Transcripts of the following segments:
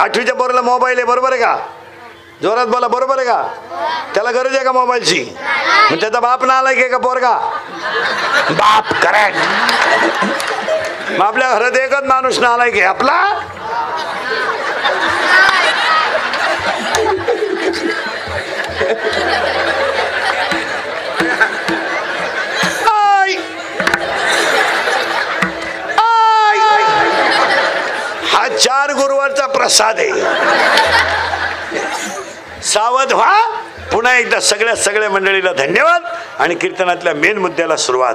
आठवीच्या पोराला मोबाईल आहे बरोबर आहे का? जोरात बोला बरोबर आहे का? त्याला गरज आहे का मोबाईलची मग त्याचा बाप ना आलाय का पोरगा? बाप करेक्ट मग आपल्या घरात एकच माणूस ना आलाय की आपला आय. आय. हा चार गुरुवारचा प्रसाद. आहे सावध व्हा. पुन्हा एकदा सगळ्या सगळ्या मंडळीला धन्यवाद आणि कीर्तनातल्या मेन मुद्द्याला सुरुवात.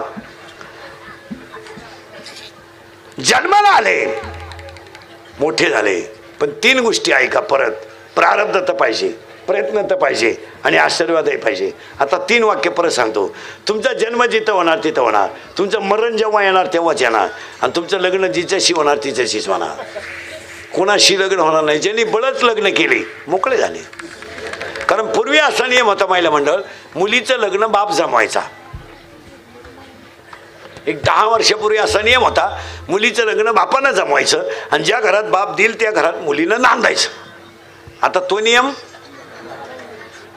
जन्माला आले. मोठे झाले. पण तीन गोष्टी ऐका परत. प्रारब्ध तर पाहिजे प्रयत्न तर पाहिजे आणि आशीर्वादही पाहिजे. आता तीन वाक्य परत सांगतो. तुमचा जन्म जिथं होणार तिथं होणार. तुमचं मरण जेव्हा येणार तेव्हाच येणार. आणि तुमचं लग्न जिच्याशी होणार तिच्याशीच होणार. कोणाशी लग्न होणार नाही. ज्यांनी बळच लग्न केले मोकळे झाले. कारण पूर्वी असा नियम होता महिला मंडळ मुलीचं लग्न बाप जमवायचा. एक दहा वर्षापूर्वी असा नियम होता मुलीचं लग्न बापानं जमवायचं आणि ज्या घरात बाप देईल त्या घरात मुलीनं नांदायचं. आता तो नियम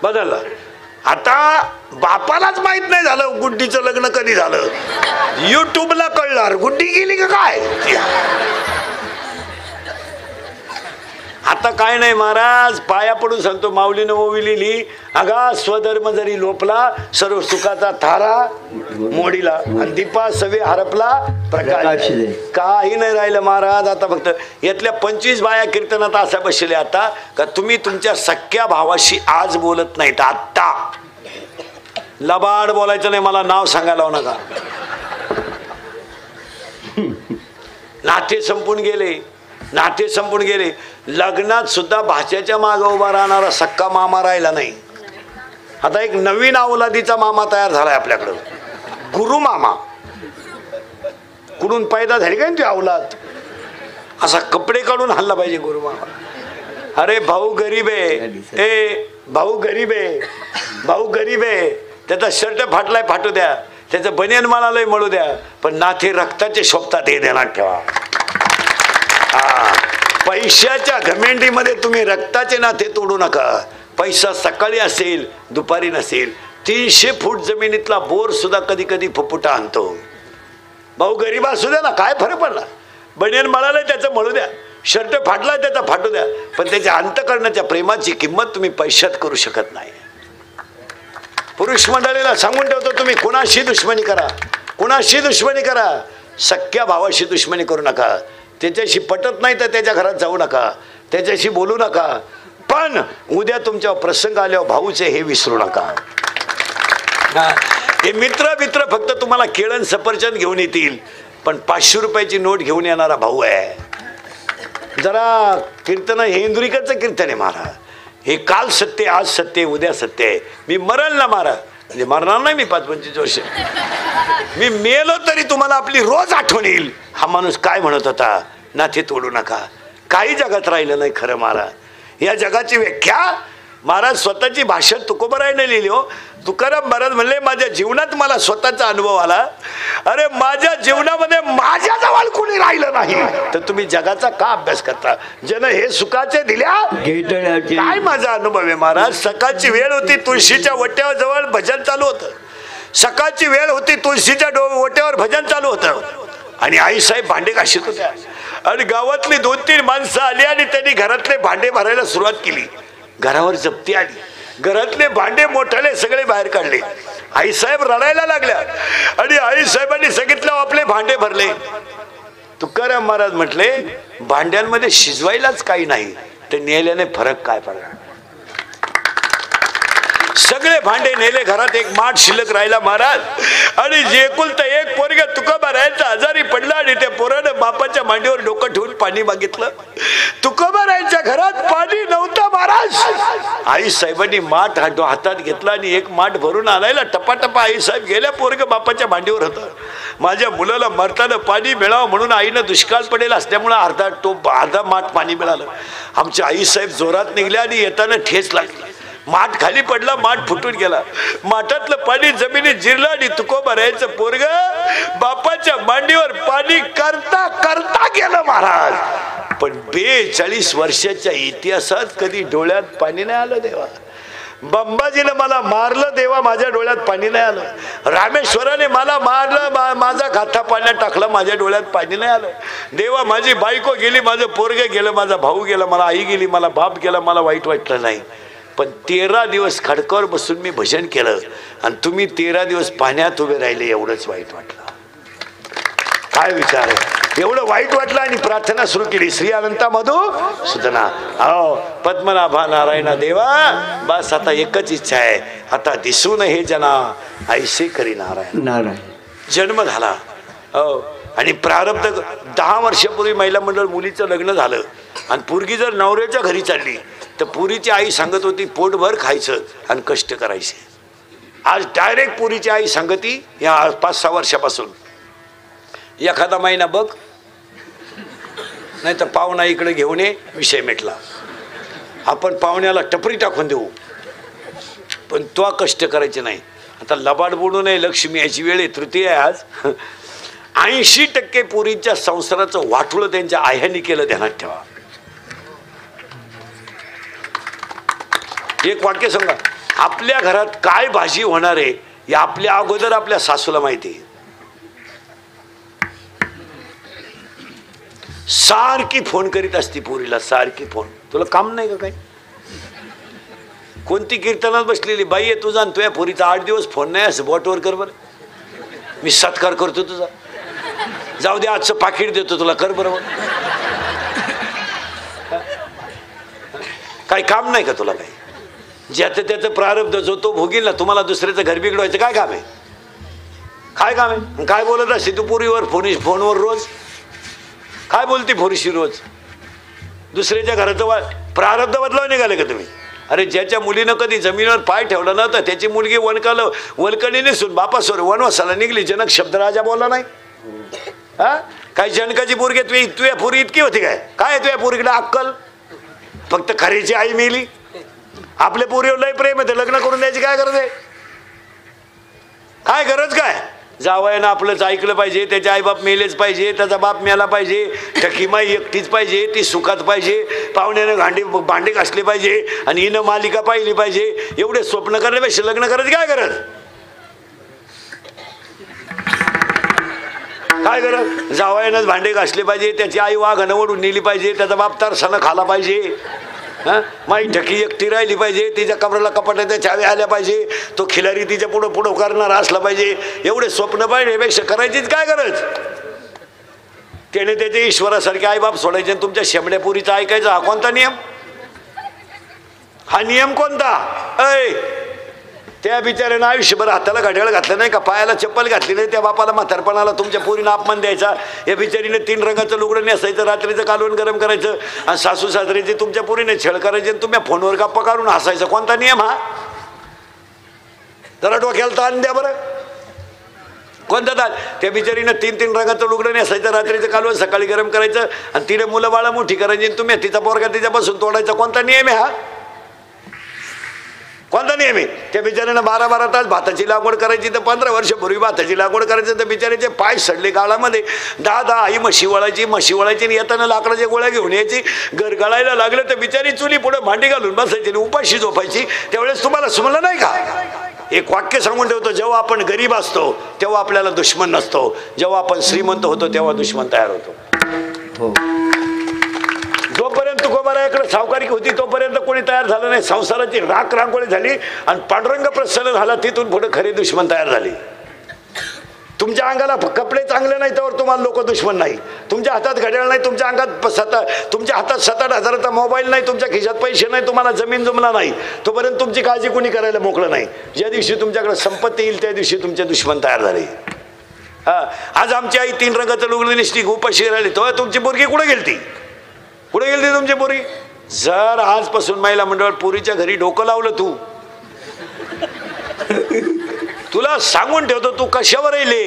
बदलला. आता बापालाच माहीत नाही झालं गुड्डीचं लग्न कधी झालं. युट्यूबला कळणार गुड्डी गेली का काय? आता काय नाही महाराज पाया पडून सांगतो माऊलीनं ओवी लिहिली अगा स्वधर्म जरी लोपला सर्व सुखाचा थारा मोडीला आणि दीपा सवे हरपला प्रकाश. काही नाही राहिलं महाराज आता फक्त यातल्या पंचवीस बाया कीर्तनात असा बसले आता का तुम्ही तुमच्या सख्या भावाशी आज बोलत नाहीत आत्ता. लबाड बोलायचं नाही मला नाव सांगायला लावू नका. नाते संपून गेले. नाते संपून गेले. लग्नात सुद्धा भाच्याच्या मागं उभा राहणारा सक्का मामा राहिला नाही. आता एक नवीन अवलादीचा मामा तयार झालाय आपल्याकडं. गुरु मामा. कुठून पैदा झाली काय ती अवलाद असा कपडे काढून हल्ला पाहिजे गुरु मामा. अरे भाऊ गरीब आहे. ए भाऊ गरीब आहे. भाऊ गरीब आहे. त्याचा शर्ट फाटलाय फाटू द्या. त्याचं बनियन मळालंय मळू द्या. पण नाथे रक्ताचे शोभतात हे देणार ठेवा. हा. पैशाच्या घमेंडीमध्ये तुम्ही रक्ताचे नाते तोडू नका. पैसा सकाळी असेल दुपारी नसेल तीनशे फूट जमिनीतला बोर सुद्धा कधी कधी फुफुटा आणतो. भाऊ गरीब असू द्या ना काय फरक पडला? बनियन मळालाय त्याचं मळू द्या. शर्ट फाटलाय त्याचा फाटू द्या. पण त्याच्या अंतकरणाच्या प्रेमाची किंमत तुम्ही पैशात करू शकत नाही. पुरुष मंडळीला सांगून ठेवतो तुम्ही कुणाशी दुश्मनी करा. कुणाशी दुश्मनी करा. सख्या भावाशी दुश्मनी करू नका. त्याच्याशी पटत नाही तर त्याच्या घरात जाऊ नका. त्याच्याशी बोलू नका. पण उद्या तुमच्या प्रसंग आल्यावर भाऊचे हे विसरू नका. हा. मित्र मित्र फक्त तुम्हाला केळण सफरचंद घेऊन येतील. पण पाचशे रुपयाची नोट घेऊन येणारा भाऊ आहे. जरा कीर्तन हे इंदुरीकरचं कीर्तन आहे महाराज. हे काल सत्य आज सत्य उद्या सत्य आहे. मी मरल ना महाराज. म्हणजे मरणार नाही मी पाच पंचवीस वर्ष. मी मेलो तरी तुम्हाला आपली रोज आठवण येईल. हा माणूस काय म्हणत होता? नाथे तोडू नका. काही जगात राहिलं नाही खरं महाराज. या जगाची व्याख्या महाराज स्वतःची भाषा तुकोबरायने लिहिली हो. तुकाराम महाराज म्हणले माझ्या जीवनात मला स्वतःचा अनुभव आला. अरे माझ्या जीवनामध्ये माझ्या जवळ कोणी राहिलं नाही. तर तुम्ही जगाचा का अभ्यास करता? जन हे सुखाचे दिल्या काय माझा अनुभव आहे महाराज? सकाळची वेळ होती तुळशीच्या वट्यावर जवळ भजन चालू होतं. सकाळची वेळ होती तुळशीच्या डो ओट्यावर भजन चालू होतं. आणि आईसाहेब भांडे घाशीत होत्या आणि गावातली दोन तीन माणसं आली आणि त्यांनी घरातले भांडे भरायला सुरुवात केली. घरावर जप्ती आली. घरातले भांडे मोठाले सगळे बाहेर काढले. आईसाहेब रडायला लागल्या. आणि आईसाहेबांनी सांगितलं आपले भांडे भरले. तुकाराम महाराज म्हटले भांड्यांमध्ये शिजवायलाच काही नाही. ते नेल्याने फरक काय पडणार? सगळे भांडे नेले घरात एक माठ शिल्लक राहिला महाराज. आणि जे एक पोरग तुकोबा राहायचा आजारी पडला आणि त्या पोरानं बापाच्या मांडीवर डोकं ठेवून पाणी मागितलं. तुकोबा राहायच्या घरात पाणी नव्हतं महाराज. आई साहेबांनी माठ हातात घेतला आणि एक माठ भरून आणायला टपाटपा आई साहेब गेल्या पोरग बापाच्या मांडीवर होतं. माझ्या मुलाला मरताना पाणी मिळावं म्हणून आईनं दुष्काळ पडेल असल्यामुळं अर्धा टोप अर्धा माठ पाणी मिळालं. आमच्या आई साहेब जोरात निघल्या आणि येताना ठेच लागली. माठ खाली पडला माठ फुटून गेला. माठातलं पाणी जमिनीत जिरलं आणि तुकोबा राहायचं पोरग बापाच्या मांडीवर पाणी करता करता गेलं महाराज. पण बेचाळीस वर्षाच्या इतिहासात कधी डोळ्यात पाणी नाही आलं देवा. बंबाजीनं मला मारलं देवा माझ्या डोळ्यात पाणी नाही आलं. रामेश्वराने मला मारलं मा- माझा खाथा पाण्यात टाकला माझ्या डोळ्यात पाणी नाही आलं. देवा माझी बायको गेली माझं पोरगे गेलं माझा भाऊ गेला मला आई गेली मला बाप गेला मला वाईट वाटलं नाही. पण तेरा दिवस खडकावर बसून मी भजन केलं. आणि तुम्ही तेरा दिवस पाण्यात उभे राहिले एवढंच वाईट वाटलं. काय विचार आहे? एवढं वाईट वाटलं आणि प्रार्थना सुरू केली. श्री अनंता मधू सुदना. हो पद्मनाभा नारायणा देवा बस आता एकच इच्छा आहे. आता दिसून हे जना. ऐसे करी नारायण. नारायण. जन्म झाला. हो. आणि प्रारब्ध दहा वर्षापूर्वी महिला मंडळ मुलीचं लग्न झालं. आणि पोरगी जर नवऱ्याच्या घरी चालली तर पुरीची आई सांगत होती पोटभर खायचं आणि कष्ट करायचे. आज डायरेक्ट पुरीची आई सांगती या पाच सहा वर्षापासून. एखादा महिना बघ नाही तर पाहुणा इकडे घेऊन ये विषय मिटला. आपण पाहुण्याला टपरी टाकून देऊ. पण तो कष्ट करायचे नाही. आता लबाड बुडू नये लक्ष्मी याची वेळ आहे तृतीय आहे आज. ऐंशी टक्के पुरीच्या संसाराचं वाटुळं त्यांच्या आह्यानी केलं ध्यानात ठेवा. एक वाक्य सांगा. आपल्या घरात काय भाजी होणार आहे हे आपल्या अगोदर आपल्या सासूला माहिती आहे. सारखी फोन करीत असती पोरीला सारखी फोन. तुला काम नाही का काही? कोणती कीर्तनात बसलेली? बाई आहे तुझा आणि तुझ्या पोरीचा आठ दिवस फोन नाही असं बॉटवर कर बरं. मी सत्कार करतो तुझा. जाऊ दे आजचं पाकिट देतो तुला कर बरोबर काही काम नाही का तुला काही? ज्याचं त्याचं प्रारब्ध जो तो भोगील ना तुम्हाला दुसऱ्याचं घर बिघडवायचं काय काम आहे? काय काम आहे? काय बोलत असते तू पुरीवर फोनी फोनवर रोज? काय बोलते फोरीशी रोज? दुसऱ्याच्या घराचं वा प्रारब्ध बदलाव निघाले का तुम्ही? अरे ज्याच्या मुलीनं कधी जमिनीवर पाय ठेवला नव्हता त्याची मुलगी वनकाल वनकणी नसून बापासोर वनवासाला निघली जनक शब्द राजा बोलला नाही? हा? काही जनकाची पोरगी तुझी तुझ्या पोरी इतकी होती काय? काय तुझ्या पोरीकडे अक्कल? फक्त खरीची आई मिली. आपले पोरीवर लय प्रेम आहे ते लग्न करून द्यायची काय गरज आहे? काय गरज काय? जावयानं आपलंच ऐकलं पाहिजे त्याचे आईबाप मेलेच पाहिजे त्याचा बाप मेला पाहिजे टकीमाई एकटीच पाहिजे ती सुखात पाहिजे पाहुण्यानं भांडी भांडे घासले पाहिजे आणि हिनं मालिका पाहिली पाहिजे एवढे स्वप्न करण्यापेक्षा लग्न करायची काय गरज? काय गरज? जावयानंच भांडे घासले पाहिजे त्याची आई वाघ ओढून नेली पाहिजे त्याचा बाप तरसानं खाला पाहिजे. हां? माई ढकी एकटी राहिली पाहिजे तिच्या कमराला कपाटाच्या चावी आल्या पाहिजे तो खिलारी तिच्या पुढं पुढं करणारा असला पाहिजे. एवढे स्वप्न पाहिजे यापेक्षा करायचीच काय गरज? त्याने त्याचे ईश्वरासारखे आईबाप सोडायचे आणि तुमच्या शेमड्यापुरीचा ऐकायचा हा कोणता नियम? हा नियम कोणता? ऐ त्या बिचाऱ्यानं आयुष्यभर हाताला घड्याळ घातलं नाही का? पायाला चप्पल घातली नाही त्या बापाला म्हातारपणाला तुमच्या पोरीनं अपमान द्यायचा. या बिचारीने तीन रंगाचं लुगडं नेसायचं रात्रीचं कालवण गरम करायचं आणि सासू सासरीचे तुमच्या पोरीने छेळ करायचे आणि तुम्ही फोनवर गप्पा काढून हसायचा. कोणता नियम हा? जरा डोक्याला ताण द्या बरं. कोणता ताण? त्या बिचारीनं तीन तीन रंगाचं लुगडं नेसायचं रात्रीचं कालवण सकाळी गरम करायचं आणि तिने मुलं बाळा मोठी करायची आणि तुम्ही तिचा पोरगा तिच्यापासून तोडायचा. कोणता नियम आहे हा? कोणता नियम आहे त्या बिचाऱ्यानं बारा बारा तास भाताची लागवड करायची तर पंधरा वर्षापूर्वी भाताची लागवड करायची तर बिचाऱ्याचे पाय सडले गाळामध्ये. दहा दहा आई म्हशी वळायची म्हशी वळायची आणि येताना लाकडाच्या गोळ्या घेऊन यायची. गरगळायला लागलं तर बिचारी चुली पुढे भांडी घालून बसायची आणि उपाशी झोपायची. त्यावेळेस तुम्हाला सुमलं नाही का? एक वाक्य सांगून ठेवतो जेव्हा आपण गरीब असतो तेव्हा आपल्याला दुश्मन नसतो. जेव्हा आपण श्रीमंत होतो तेव्हा दुश्मन तयार होतो. हो. जोपर्यंत सावकारी होती तोपर्यंत कोणी तयार झालं नाही. संसाराची राख रांगोळी झाली आणि पांडुरंग प्रसन्न झाला तिथून पुढे खरी दुश्मन तयार झाली. तुमच्या अंगाला कपडे चांगले नाही तर तुम्हाला लोक दुश्मन नाही. तुमच्या हातात घड्याळ नाही तुमच्या अंगात सतत सता तुमच्या हातात सात आठ हजाराचा मोबाईल नाही तुमच्या खिशात पैसे नाही तुम्हाला जमीन जमला नाही. तोपर्यंत तुमची काळजी कोणी करायला मोकळं नाही. ज्या दिवशी तुमच्याकडे संपत्ती येईल त्या दिवशी तुमचे दुश्मन तयार झाले. हा आज आमची आई तीन रंगाचं लुगडी निष्ठी उपाशी राहिली तेव्हा तुमची पोरगी कुठे गेलती? कुठे गेली तुमची पोरी जर आजपासून महिला मंडळ पोरीच्या घरी डोकं लावलं तू तुला सांगून ठेवतो तू कशावर येले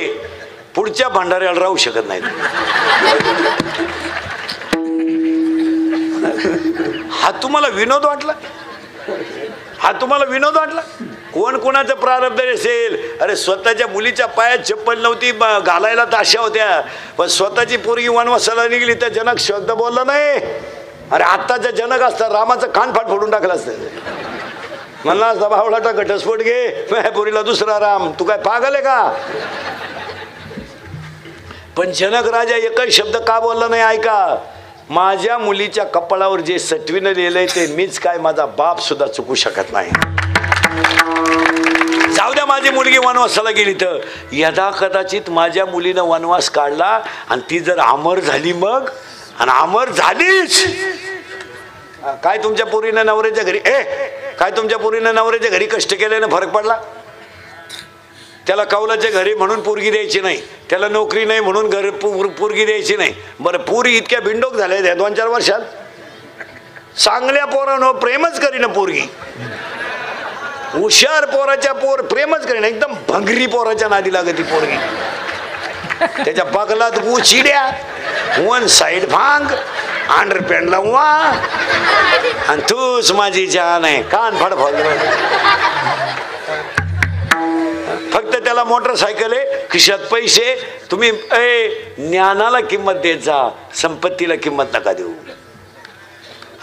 पुढच्या भांडाऱ्याला राहू शकत नाही हा तुम्हाला विनोद वाटला? हा तुम्हाला विनोद वाटला? कोण कोणाचं प्रारब्ध असेल अरे स्वतःच्या मुलीच्या पायात चप्पल नव्हती घालायला तर अशा होत्या. पण स्वतःची पोरगी वनवासाला निघली तर जनक शब्द बोलला नाही. अरे आत्ताच्या जनक असतं रामाचं कानफाट फोडून टाकलं असतं. म्हणला असता भावलाटा घटस्फोट घे पुरीला दुसरा राम. तू काय पागल आहे का? पण जनक राजा एकच शब्द का बोलला नाही ऐका माझ्या मुलीच्या कपाळावर जे सटवीनं लिहिलंय ते मीच काय माझा बाप सुद्धा चुकू शकत नाही. जाऊ द्या माझी मुलगी वनवासाला गेली तर. यदा कदाचित माझ्या मुलीनं वनवास काढला आणि ती जर अमर झाली मग आणि अमर झालीच. काय तुमच्या पोरीनं नवऱ्याच्या घरी ए काय तुमच्या पोरीनं नवऱ्याच्या घरी कष्ट केल्यानं फरक पडला? त्याला कौलाच्या घरी म्हणून पोरगी द्यायची नाही. त्याला नोकरी नाही म्हणून घर पोरगी द्यायची नाही. बरं पुरी इतक्या बिंडोक झाल्या त्या दोन चार वर्षात. चांगल्या पोरानं प्रेमच करीन पोरगी. हुशार पोराच्या पोर प्रेमच करेन एकदम भंगरी पोराच्या नादी लागत ती पोरगी. त्याच्या बगलात गु चिड्या वन साईड भांग अंडरपॅन्टला वा आणि तूच माझी जान आहे. कान फडफड फक्त त्याला मोटरसायकल आहे खिशात पैसे तुम्ही ए ज्ञानाला किंमत देत जा संपत्तीला किंमत नका देऊ.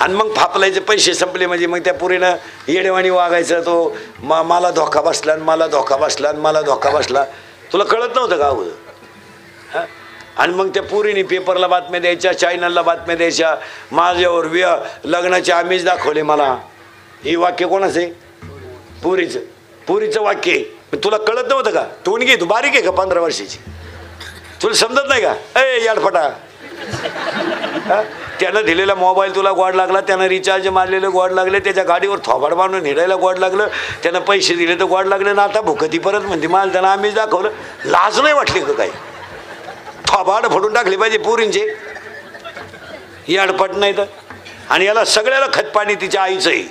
आणि मग फापलायचे पैसे संपले म्हणजे मग त्या पुरीनं येडेवाणी वागायचं तो मा मला धोका बसला आणि मला धोका बसला आणि मला धोका बसला. तुला कळत नव्हतं का अगोदर? हां? आणि मग त्या पुरीने पेपरला बातम्या द्यायच्या चायनलला बातम्या द्यायच्या माझ्यावर व्य लग्नाचे आम्हीच दाखवले मला. हे वाक्य कोणाचं आहे? पुरीचं. पुरीचं वाक्य आहे. मग तुला कळत नव्हतं का? तोंड घे तू बारीक आहे का पंधरा वर्षाची? तुला समजत नाही का? ए याडफटा. हा? त्यानं दिलेला मोबाईल तुला गोड लागला त्यानं रिचार्ज मारलेलं गोड लागले त्याच्या गाडीवर थोबाड बांधून हिडायला गोड लागलं त्यानं पैसे दिले तर गोड लागले ना आता भुकती परत म्हणते मला त्यानं आम्हीच दाखवलं. लाज नाही वाटली का काही. थोबाड फोडून टाकली पाहिजे पुरींचे. याडपट नाही तर. आणि याला सगळ्याला खतपाणी तिच्या आईचंही.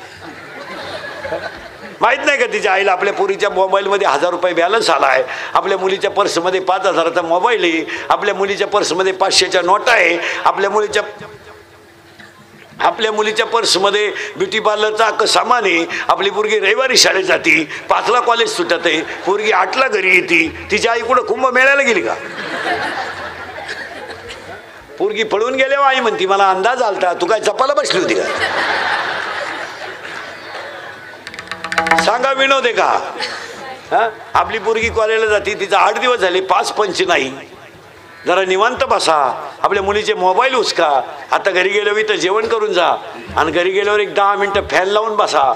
माहीत माहीत नाही का तिच्या आईला आपल्या पुरीच्या मोबाईलमध्ये हजार रुपये बॅलन्स आला आहे. आपल्या मुलीच्या पर्समध्ये पाच हजाराचा मोबाईल आहे. आपल्या मुलीच्या पर्समध्ये पाचशेच्या नोटा आहे. आपल्या मुलीच्या आपल्या मुलीच्या पर्समध्ये ब्युटी पार्लरचा सामान आहे. आपली पोरगी रविवारी शाळेत जाते पाचला कॉलेज सुटत आहे पोरगी आठला घरी येते तिची आई कुठं कुंभ मेळायला गेली का? पोरगी पळून गेल्यावर आई म्हणती मला अंदाज आलता तू काय चपाला बसली होती का? सांगा विनोद आहे का? हा? आपली पोरगी कॉलेजला जाते तिचा आठ दिवस झाले पाच पंच नाही. जरा निवांत बसा. आपल्या मुलीचे मोबाईल उचका. आता घरी गेल्यावर इथं जेवण करून जा. आणि घरी गेल्यावर एक दहा मिनटं फॅन लावून बसा.